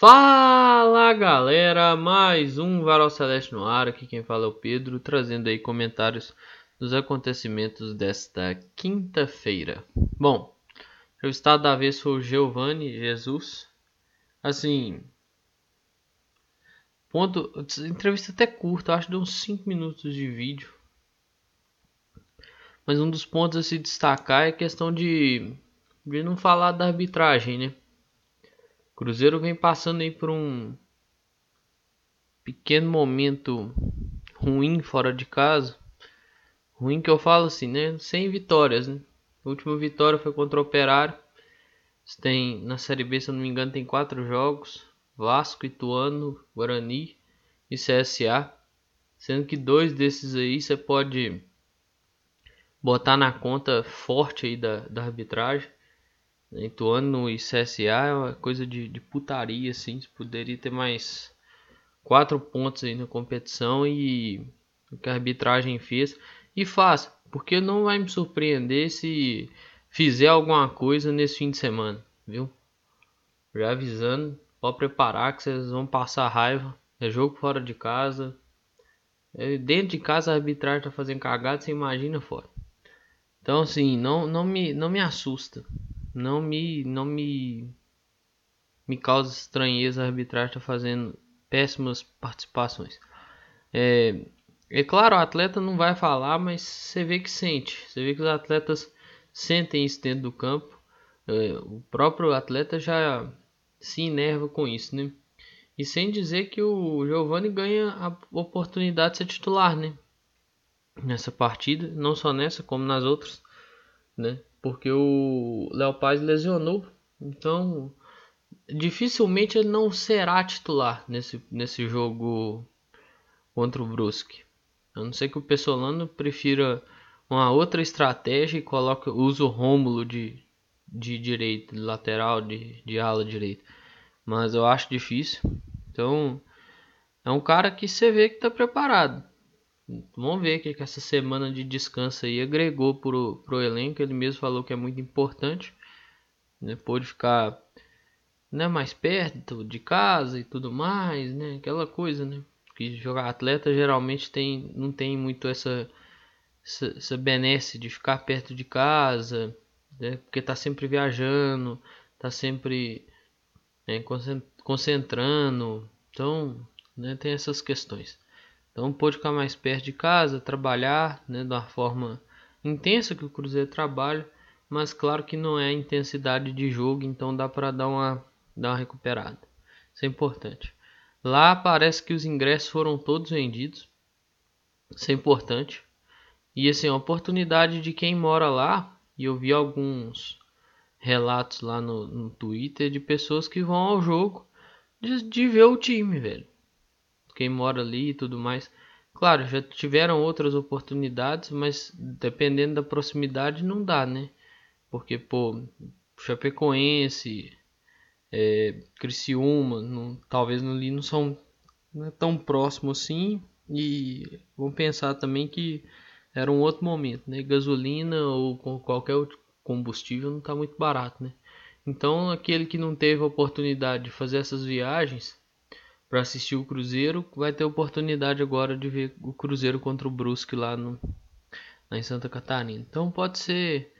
Fala galera, mais um Varal Celeste no ar, aqui quem fala é o Pedro, trazendo aí comentários dos acontecimentos desta quinta-feira. Bom, o estado da vez foi o Giovanni Jesus, assim, ponto, entrevista até curta, acho que deu uns 5 minutos de vídeo, mas um dos pontos a se destacar é a questão de, de não falar da arbitragem, né? Cruzeiro vem passando aí por um pequeno momento ruim fora de casa. Ruim que eu falo assim, né? Sem vitórias, né? A última vitória foi contra o Operário. Tem, na Série B, se eu não me engano, tem quatro jogos. Vasco, Ituano, Guarani e CSA. Sendo que dois desses aí você pode botar na conta forte aí da, da arbitragem. Ituano e CSA é uma coisa de, de putaria, assim. Poderia ter mais quatro pontos aí na competição e o que a arbitragem fez. E faz, porque não vai me surpreender se fizer alguma coisa nesse fim de semana, viu? Já avisando, pode preparar que vocês vão passar raiva. É jogo fora de casa. É, dentro de casa a arbitragem tá fazendo cagada, você imagina fora. Então assim, não, não, me, não me assusta não me não me me causa estranheza a arbitragem estar tá fazendo péssimas participações. É, é claro, o atleta não vai falar, mas você vê que sente. Você vê que os atletas sentem isso dentro do campo. É, o próprio atleta já se enerva com isso, né? E sem dizer que o Giovani ganha a oportunidade de ser titular, né? Nessa partida, não só nessa, como nas outras, né? porque o Léo Paz lesionou. Então, dificilmente ele não será titular nesse, nesse jogo contra o Brusque. A não ser que o Pessolano prefira uma outra estratégia e coloque, use o Rômulo de, de direito, de lateral, de, de ala direita. Mas eu acho difícil. Então, é um cara que você vê que está preparado. Vamos ver o que, essa semana de descanso aí agregou pro, pro elenco. Ele mesmo falou que é muito importante. Né? Pôde ficar né, mais perto de casa e tudo mais, né? Aquela coisa, né? Que jogar atleta geralmente tem, não tem muito essa, essa, essa benesse de ficar perto de casa, né? Porque tá sempre viajando, tá sempre né, concentrando. Então, né, tem essas questões. Então pôde ficar mais perto de casa, trabalhar né, da forma intensa que o Cruzeiro trabalha, mas claro que não é a intensidade de jogo, então dá para dar uma, dar uma recuperada. Isso é importante. Lá parece que os ingressos foram todos vendidos. Isso é importante. E assim, a oportunidade de quem mora lá, e eu vi alguns relatos lá no, no Twitter de pessoas que vão ao jogo de, de ver o time, velho quem mora ali e tudo mais. Claro, já tiveram outras oportunidades, mas dependendo da proximidade não dá, né? Porque, pô, Chapecoense, é, Criciúma, não, talvez ali não são não é tão próximo assim. E vamos pensar também que era um outro momento, né? Gasolina ou qualquer combustível não está muito barato, né? Então, aquele que não teve a oportunidade de fazer essas viagens para assistir o Cruzeiro, vai ter oportunidade agora de ver o Cruzeiro contra o Brusque lá, no, lá em Santa Catarina. Então pode ser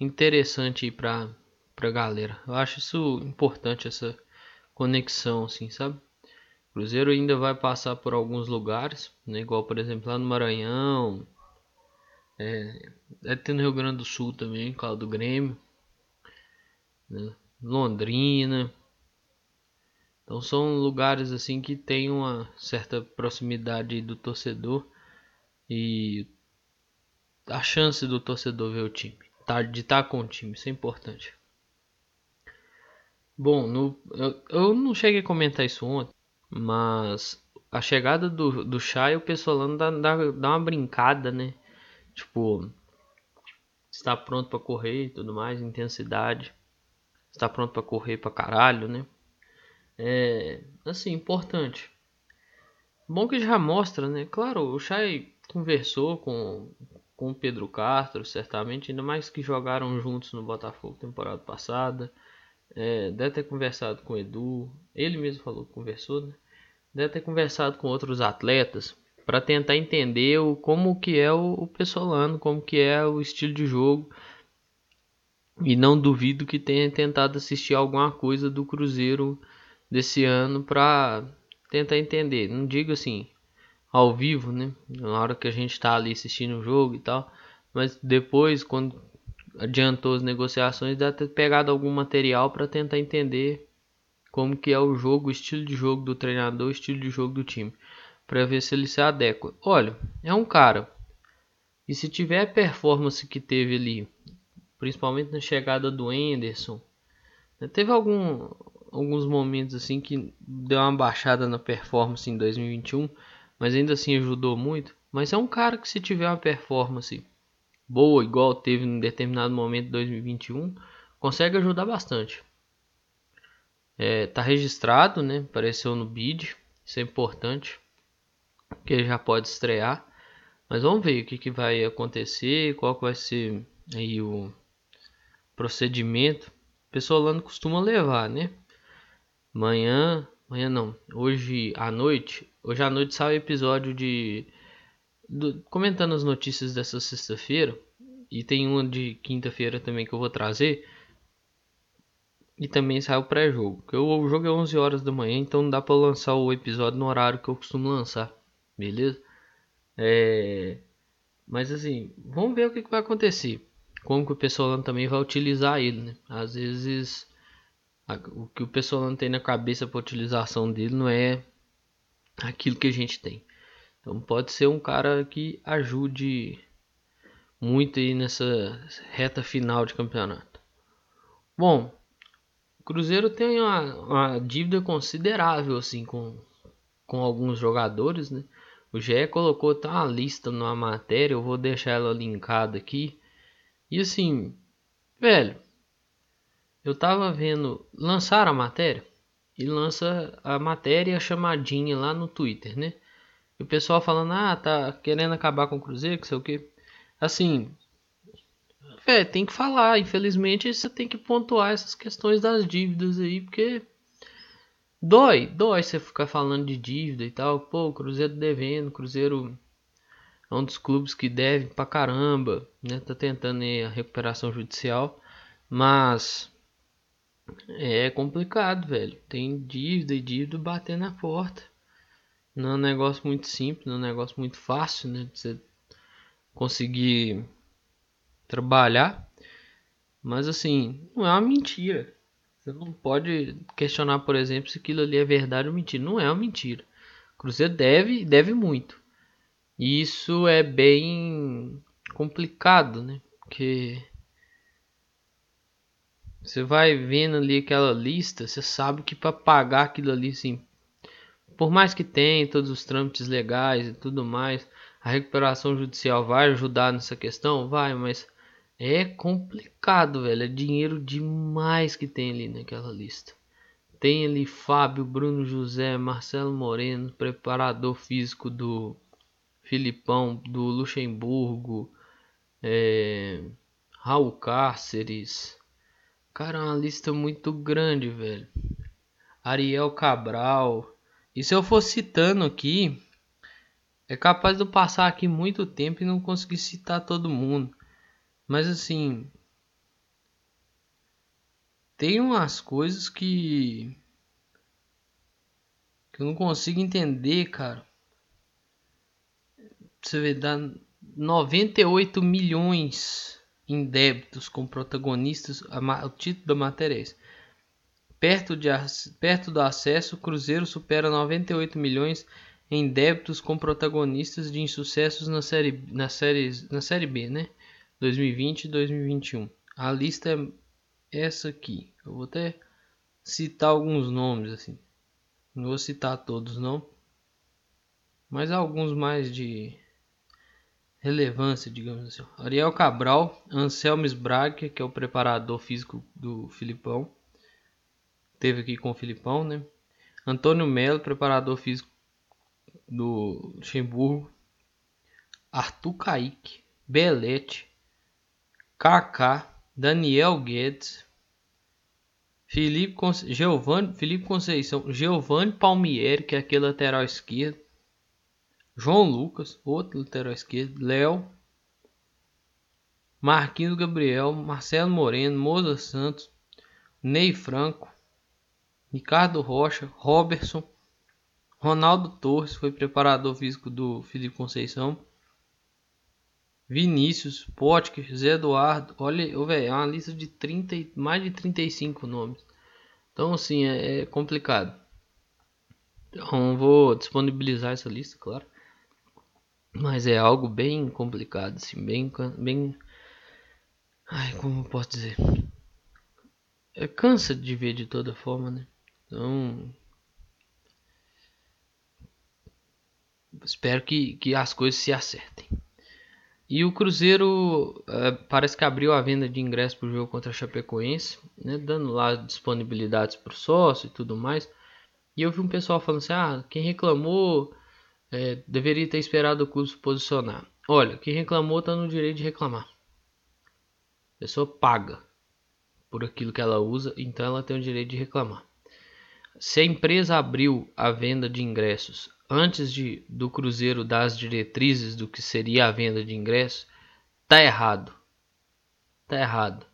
interessante para para galera. Eu acho isso importante essa conexão assim, sabe? O Cruzeiro ainda vai passar por alguns lugares, né? igual por exemplo lá no Maranhão, é, deve ter no Rio Grande do Sul também, claro, do Grêmio, né? Londrina, então são lugares assim que tem uma certa proximidade do torcedor e a chance do torcedor ver o time, tá, de estar tá com o time, isso é importante. Bom, no, eu, eu não cheguei a comentar isso ontem, mas a chegada do, do Chay, o pessoal dá, dá, dá uma brincada, né? Tipo, está pronto para correr e tudo mais, intensidade. Está pronto para correr para caralho, né? É assim importante. Bom que já mostra, né? Claro, o Chay conversou com com o Pedro Castro, certamente, ainda mais que jogaram juntos no Botafogo temporada passada. é, deve ter conversado com o Edu, ele mesmo falou que conversou, né? Deve ter conversado com outros atletas para tentar entender o, como que é o, o como que é o estilo de jogo. E não duvido que tenha tentado assistir alguma coisa do Cruzeiro desse ano para tentar entender. Não digo assim ao vivo, né? Na hora que a gente está ali assistindo o jogo e tal, mas depois quando adiantou as negociações, deve ter pegado algum material para tentar entender como que é o jogo, o estilo de jogo do treinador, o estilo de jogo do time, para ver se ele se adequa. Olha, é um cara e se tiver a performance que teve ali, principalmente na chegada do Anderson, né, teve algum, alguns momentos assim que deu uma baixada na performance em 2021, mas ainda assim ajudou muito. Mas é um cara que se tiver uma performance boa, igual teve em determinado momento de 2021, consegue ajudar bastante. É, tá registrado, né? Apareceu no bid, isso é importante, que ele já pode estrear. Mas vamos ver o que, que vai acontecer, qual vai ser aí o procedimento. O pessoal costuma levar, né? Amanhã, amanhã não, hoje à noite, hoje à noite sai o episódio de do, comentando as notícias dessa sexta-feira, e tem uma de quinta-feira também que eu vou trazer. E também sai o pré-jogo. O jogo é 11 horas da manhã, então não dá para lançar o episódio no horário que eu costumo lançar. Beleza? É... Mas assim, vamos ver o que, que vai acontecer. Como que o pessoal também vai utilizar ele, né? Às vezes o que o pessoal tem na cabeça para utilização dele não é aquilo que a gente tem. Então pode ser um cara que ajude muito aí nessa reta final de campeonato. Bom, o Cruzeiro tem uma, uma dívida considerável assim com, com alguns jogadores, né? O GE colocou tá uma lista numa matéria, eu vou deixar ela linkada aqui. E assim, velho, eu tava vendo lançar a matéria e lança a matéria chamadinha lá no Twitter, né? E o pessoal falando, ah, tá querendo acabar com o Cruzeiro, que sei o que. Assim, é, tem que falar. Infelizmente, você tem que pontuar essas questões das dívidas aí, porque dói, dói você ficar falando de dívida e tal. Pô, o Cruzeiro devendo, o Cruzeiro é um dos clubes que deve pra caramba, né? Tá tentando aí a recuperação judicial, mas é complicado, velho. Tem dívida e dívida batendo na porta. Não é um negócio muito simples, não é um negócio muito fácil, né? De você conseguir trabalhar. Mas assim, não é uma mentira. Você não pode questionar, por exemplo, se aquilo ali é verdade ou mentira. Não é uma mentira. O Cruzeiro deve deve muito. E isso é bem complicado, né? Porque você vai vendo ali aquela lista, você sabe que para pagar aquilo ali, assim, por mais que tenha todos os trâmites legais e tudo mais, a recuperação judicial vai ajudar nessa questão? Vai, mas é complicado, velho. É dinheiro demais que tem ali naquela lista. Tem ali Fábio, Bruno José, Marcelo Moreno, preparador físico do Filipão, do Luxemburgo, é, Raul Cáceres, Cara, é uma lista muito grande, velho. Ariel Cabral. E se eu for citando aqui, é capaz de eu passar aqui muito tempo e não conseguir citar todo mundo. Mas assim, tem umas coisas que que eu não consigo entender, cara. Você vê, dá 98 milhões em débitos com protagonistas, o título da matéria é esse. Perto, de, perto do acesso, o Cruzeiro supera 98 milhões em débitos com protagonistas de insucessos na série, na série, na série B, né? 2020 e 2021. A lista é essa aqui. Eu vou até citar alguns nomes assim. Não vou citar todos não, mas alguns mais de relevância, digamos assim. Ariel Cabral, Anselmo Braga, que é o preparador físico do Filipão. Teve aqui com o Filipão, né? Antônio Melo, preparador físico do Luxemburgo. Arthur Kaique, Belete, Kaká, Daniel Guedes, Felipe, Conce... Giovani, Felipe Conceição, Giovanni Palmieri, que é aquele lateral esquerdo. João Lucas, outro lateral esquerdo. Léo. Marquinhos Gabriel, Marcelo Moreno, Moza Santos, Ney Franco, Ricardo Rocha, Robertson, Ronaldo Torres, foi preparador físico do Felipe Conceição. Vinícius, Potker, Zé Eduardo. Olha, véio, é uma lista de 30, mais de 35 nomes. Então, assim, é, é complicado. Então, vou disponibilizar essa lista, claro. Mas é algo bem complicado, assim, bem, bem... Ai, como posso dizer? É, cansa de ver de toda forma, né? Então... Espero que, que as coisas se acertem. E o Cruzeiro é, parece que abriu a venda de ingressos para o jogo contra a Chapecoense, né, dando lá disponibilidades para o sócio e tudo mais. E eu vi um pessoal falando assim: ah, quem reclamou é, deveria ter esperado o clube se posicionar. Olha, quem reclamou está no direito de reclamar. A pessoa paga por aquilo que ela usa, então ela tem o direito de reclamar. Se a empresa abriu a venda de ingressos antes de, do Cruzeiro dar as diretrizes do que seria a venda de ingressos, tá errado. Tá errado.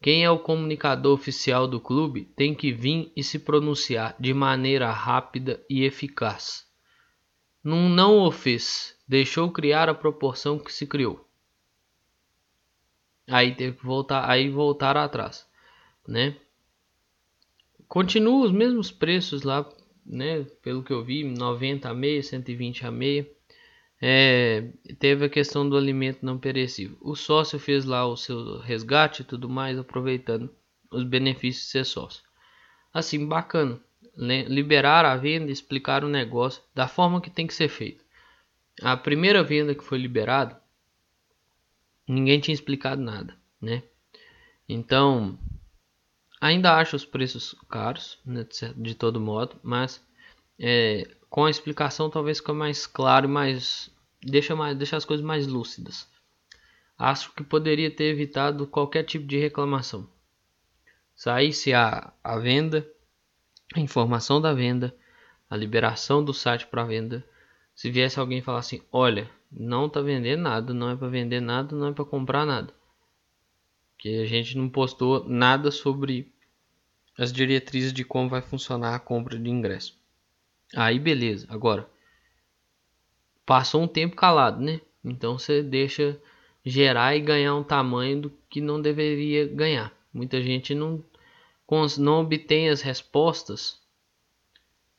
Quem é o comunicador oficial do clube tem que vir e se pronunciar de maneira rápida e eficaz. Não, não o deixou criar a proporção que se criou. Aí teve que voltar, aí voltar atrás, né? Continua os mesmos preços lá né? Pelo que eu vi, 90 a meia, 120 a meia. É, teve a questão do alimento não perecível. O sócio fez lá o seu resgate e tudo mais, aproveitando os benefícios de ser sócio. Assim, bacana. Liberar a venda, explicar o negócio da forma que tem que ser feito. A primeira venda que foi liberada, ninguém tinha explicado nada, né? Então, Ainda acho os preços caros, né, de todo modo, mas é, com a explicação talvez fique mais claro e mais deixa, mais deixa as coisas mais lúcidas. Acho que poderia ter evitado qualquer tipo de reclamação. Saísse a, a venda, a informação da venda, a liberação do site para venda. Se viesse alguém falar assim, olha, não está vendendo nada, não é para vender nada, não é para comprar nada que a gente não postou nada sobre as diretrizes de como vai funcionar a compra de ingresso. Aí beleza, agora passou um tempo calado, né? Então você deixa gerar e ganhar um tamanho do que não deveria ganhar. Muita gente não, não obtém as respostas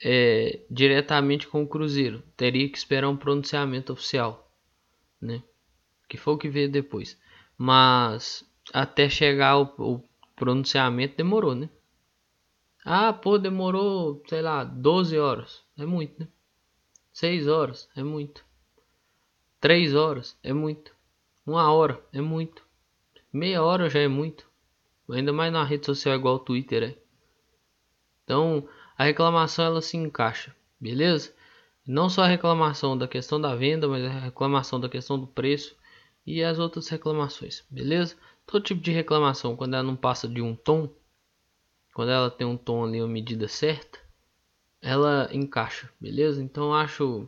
é, diretamente com o Cruzeiro. Teria que esperar um pronunciamento oficial, né? Que foi o que veio depois. Mas até chegar o, o pronunciamento demorou, né? Ah, pô, demorou, sei lá, 12 horas. É muito, né? 6 horas é muito. 3 horas é muito. Uma hora é muito. Meia hora já é muito. Ainda mais na rede social igual o Twitter, é. Então, a reclamação ela se encaixa, beleza? Não só a reclamação da questão da venda, mas a reclamação da questão do preço e as outras reclamações, beleza? Todo tipo de reclamação, quando ela não passa de um tom, quando ela tem um tom ali, uma medida certa, ela encaixa, beleza? Então acho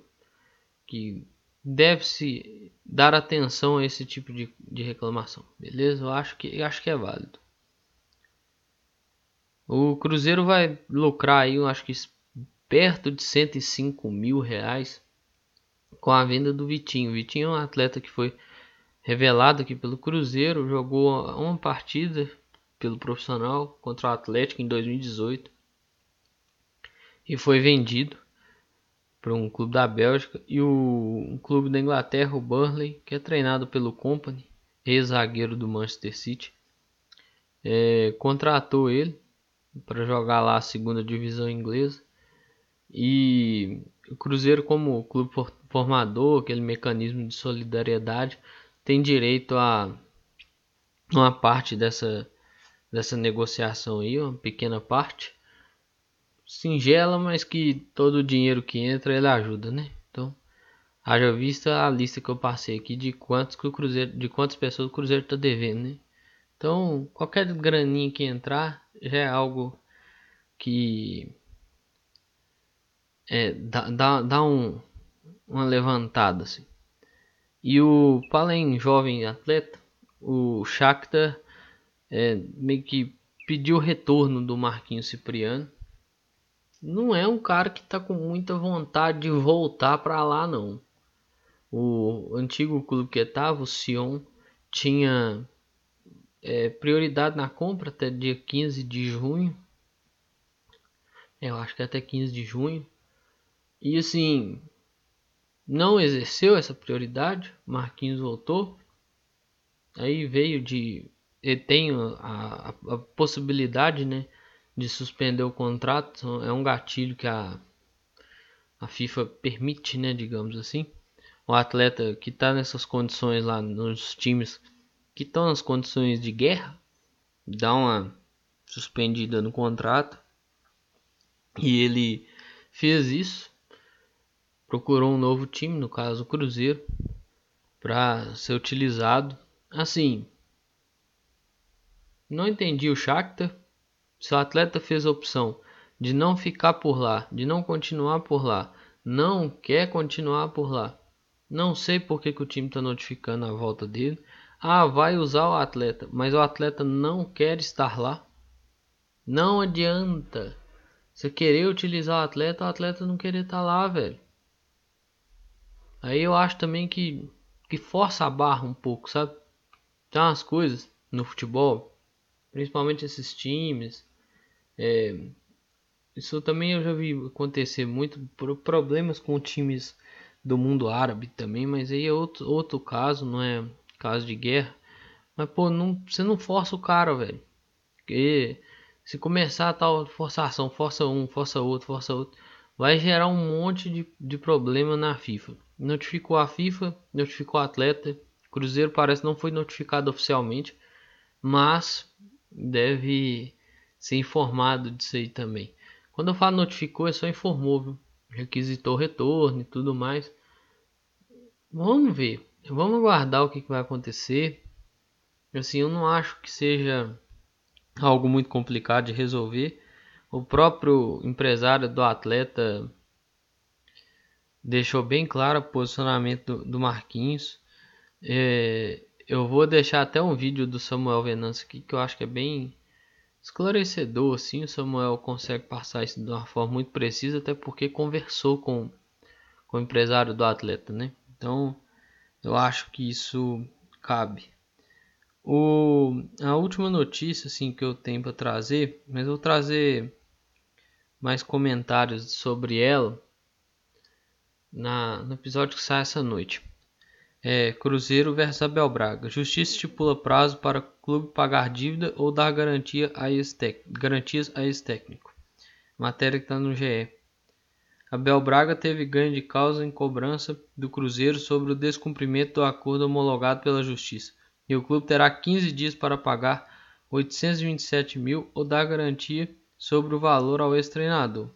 que deve-se dar atenção a esse tipo de, de reclamação, beleza? Eu acho que, eu acho que é válido. O Cruzeiro vai lucrar aí, eu acho que perto de 105 mil reais com a venda do Vitinho. O Vitinho é um atleta que foi revelado aqui pelo Cruzeiro, jogou uma partida pelo profissional contra o Atlético em 2018 e foi vendido para um clube da Bélgica e o um clube da Inglaterra, o Burnley, que é treinado pelo Company, ex-zagueiro do Manchester City, é, contratou ele para jogar lá a segunda divisão inglesa e o Cruzeiro como clube formador, aquele mecanismo de solidariedade, tem direito a uma parte dessa, dessa negociação aí, uma pequena parte. Singela, mas que todo o dinheiro que entra ele ajuda, né? Então, haja vista a lista que eu passei aqui de quantos que o Cruzeiro, de quantas pessoas o Cruzeiro está devendo, né? Então, qualquer graninha que entrar já é algo que é, dá, dá, dá um, uma levantada assim. E o Palen jovem atleta, o Shakhtar é, meio que pediu o retorno do Marquinhos Cipriano. Não é um cara que está com muita vontade de voltar para lá não. O antigo clube que estava, o Sion, tinha é, prioridade na compra até dia 15 de junho. É, eu acho que até 15 de junho. E assim, não exerceu essa prioridade. Marquinhos voltou. Aí veio de. Ele tem a, a, a possibilidade né, de suspender o contrato. É um gatilho que a, a FIFA permite, né, digamos assim. O atleta que está nessas condições lá nos times que estão nas condições de guerra dá uma suspendida no contrato. E ele fez isso procurou um novo time, no caso o Cruzeiro, para ser utilizado. Assim, não entendi o Shakhtar. Se o atleta fez a opção de não ficar por lá, de não continuar por lá, não quer continuar por lá. Não sei por que, que o time está notificando a volta dele. Ah, vai usar o atleta, mas o atleta não quer estar lá. Não adianta. Você querer utilizar o atleta, o atleta não querer estar lá, velho. Aí eu acho também que, que força a barra um pouco, sabe? Tem umas coisas no futebol, principalmente esses times. É, isso também eu já vi acontecer muito por problemas com times do mundo árabe também, mas aí é outro, outro caso, não é caso de guerra. Mas pô, não, você não força o cara, velho. Porque se começar a tal forçação, força um, força outro, força outro, vai gerar um monte de, de problema na FIFA notificou a FIFA, notificou o atleta. Cruzeiro parece não foi notificado oficialmente, mas deve ser informado disso aí também. Quando eu falo notificou, é só informou, viu? requisitou retorno e tudo mais. Vamos ver, vamos aguardar o que, que vai acontecer. Assim, eu não acho que seja algo muito complicado de resolver. O próprio empresário do atleta deixou bem claro o posicionamento do, Marquinhos. É, eu vou deixar até um vídeo do Samuel Venâncio aqui que eu acho que é bem esclarecedor. Assim, o Samuel consegue passar isso de uma forma muito precisa, até porque conversou com, com o empresário do atleta, né? Então, eu acho que isso cabe. O, a última notícia assim que eu tenho para trazer, mas vou trazer mais comentários sobre ela na, no episódio que sai essa noite. É, Cruzeiro versus Abel Braga. Justiça estipula prazo para clube pagar dívida ou dar garantia a garantias a ex-técnico. Matéria que está no GE. Abel Braga teve ganho de causa em cobrança do Cruzeiro sobre o descumprimento do acordo homologado pela Justiça. E o clube terá 15 dias para pagar 827 mil ou dar garantia sobre o valor ao ex-treinador.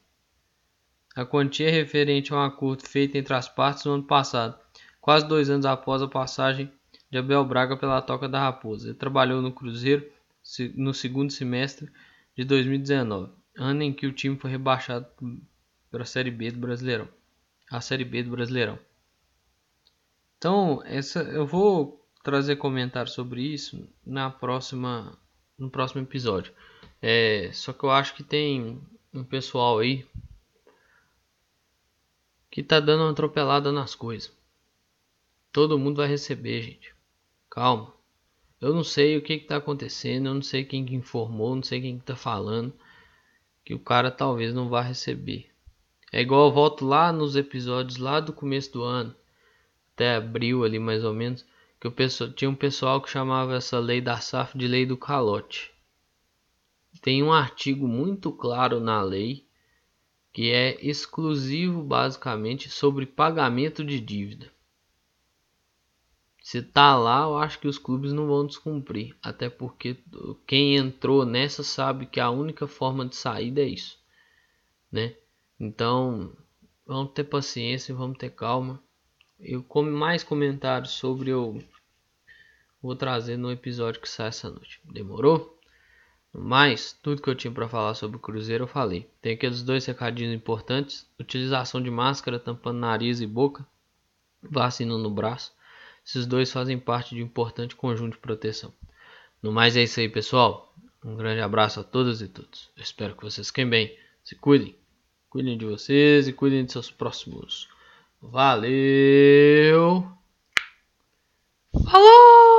A quantia é referente a um acordo feito entre as partes no ano passado, quase dois anos após a passagem de Abel Braga pela Toca da Raposa. Ele trabalhou no Cruzeiro no segundo semestre de 2019, ano em que o time foi rebaixado para a Série B do Brasileirão. A Série B do Brasileirão. Então, essa eu vou trazer comentários sobre isso na próxima no próximo episódio. É, só que eu acho que tem um pessoal aí que tá dando uma atropelada nas coisas. Todo mundo vai receber, gente. Calma. Eu não sei o que está acontecendo, eu não sei quem que informou, não sei quem está falando que o cara talvez não vá receber. É igual eu volto lá nos episódios lá do começo do ano, até abril ali mais ou menos, que o pessoal, tinha um pessoal que chamava essa lei da SAF de lei do calote. Tem um artigo muito claro na lei que é exclusivo basicamente sobre pagamento de dívida. Se tá lá, eu acho que os clubes não vão descumprir, até porque quem entrou nessa sabe que a única forma de saída é isso, né? Então, vamos ter paciência, vamos ter calma. Eu como mais comentários sobre eu vou trazer no episódio que sai essa noite. Demorou? Mas, tudo que eu tinha para falar sobre o Cruzeiro eu falei. Tem aqueles dois recadinhos importantes: utilização de máscara, tampando nariz e boca, vacina no braço. Esses dois fazem parte de um importante conjunto de proteção. No mais é isso aí, pessoal. Um grande abraço a todas e todos. Eu espero que vocês fiquem bem. Se cuidem. Cuidem de vocês e cuidem de seus próximos. Valeu! Falou!